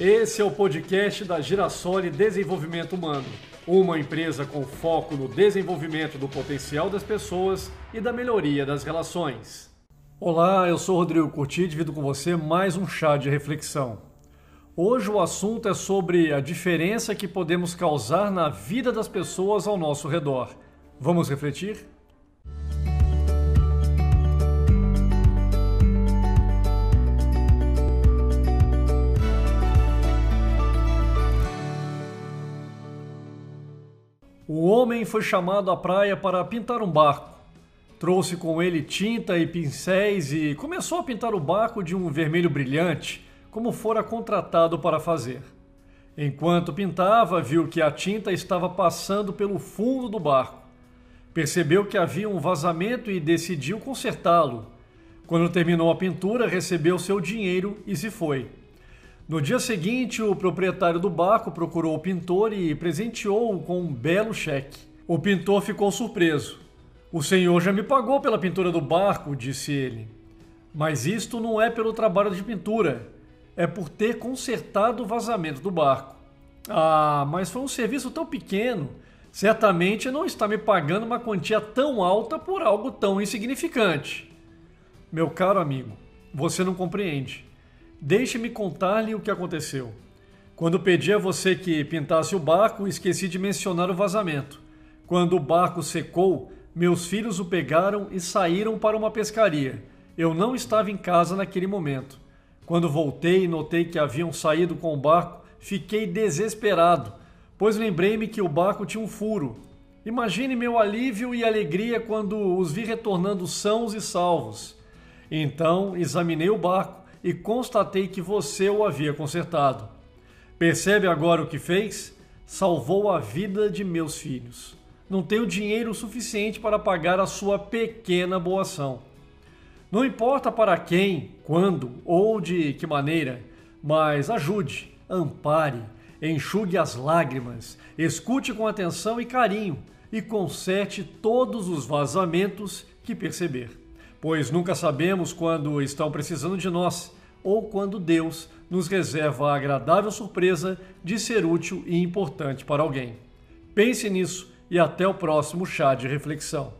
Esse é o podcast da Girassoli Desenvolvimento Humano, uma empresa com foco no desenvolvimento do potencial das pessoas e da melhoria das relações. Olá, eu sou Rodrigo Curti e divido com você mais um chá de reflexão. Hoje o assunto é sobre a diferença que podemos causar na vida das pessoas ao nosso redor. Vamos refletir? O homem foi chamado à praia para pintar um barco. Trouxe com ele tinta e pincéis e começou a pintar o barco de um vermelho brilhante, como fora contratado para fazer. Enquanto pintava, viu que a tinta estava passando pelo fundo do barco. Percebeu que havia um vazamento e decidiu consertá-lo. Quando terminou a pintura, recebeu seu dinheiro e se foi. No dia seguinte, o proprietário do barco procurou o pintor e presenteou-o com um belo cheque. O pintor ficou surpreso. O senhor já me pagou pela pintura do barco, disse ele. Mas isto não é pelo trabalho de pintura, é por ter consertado o vazamento do barco. Ah, mas foi um serviço tão pequeno. Certamente não está me pagando uma quantia tão alta por algo tão insignificante. Meu caro amigo, você não compreende. Deixe-me contar-lhe o que aconteceu. Quando pedi a você que pintasse o barco, esqueci de mencionar o vazamento. Quando o barco secou, meus filhos o pegaram e saíram para uma pescaria. Eu não estava em casa naquele momento. Quando voltei e notei que haviam saído com o barco, fiquei desesperado, pois lembrei-me que o barco tinha um furo. Imagine meu alívio e alegria quando os vi retornando sãos e salvos. Então examinei o barco e constatei que você o havia consertado. Percebe agora o que fez? Salvou a vida de meus filhos. Não tenho dinheiro suficiente para pagar a sua pequena boa ação. Não importa para quem, quando ou de que maneira, mas ajude, ampare, enxugue as lágrimas, escute com atenção e carinho e conserte todos os vazamentos que perceber pois nunca sabemos quando estão precisando de nós ou quando Deus nos reserva a agradável surpresa de ser útil e importante para alguém. Pense nisso e até o próximo chá de reflexão.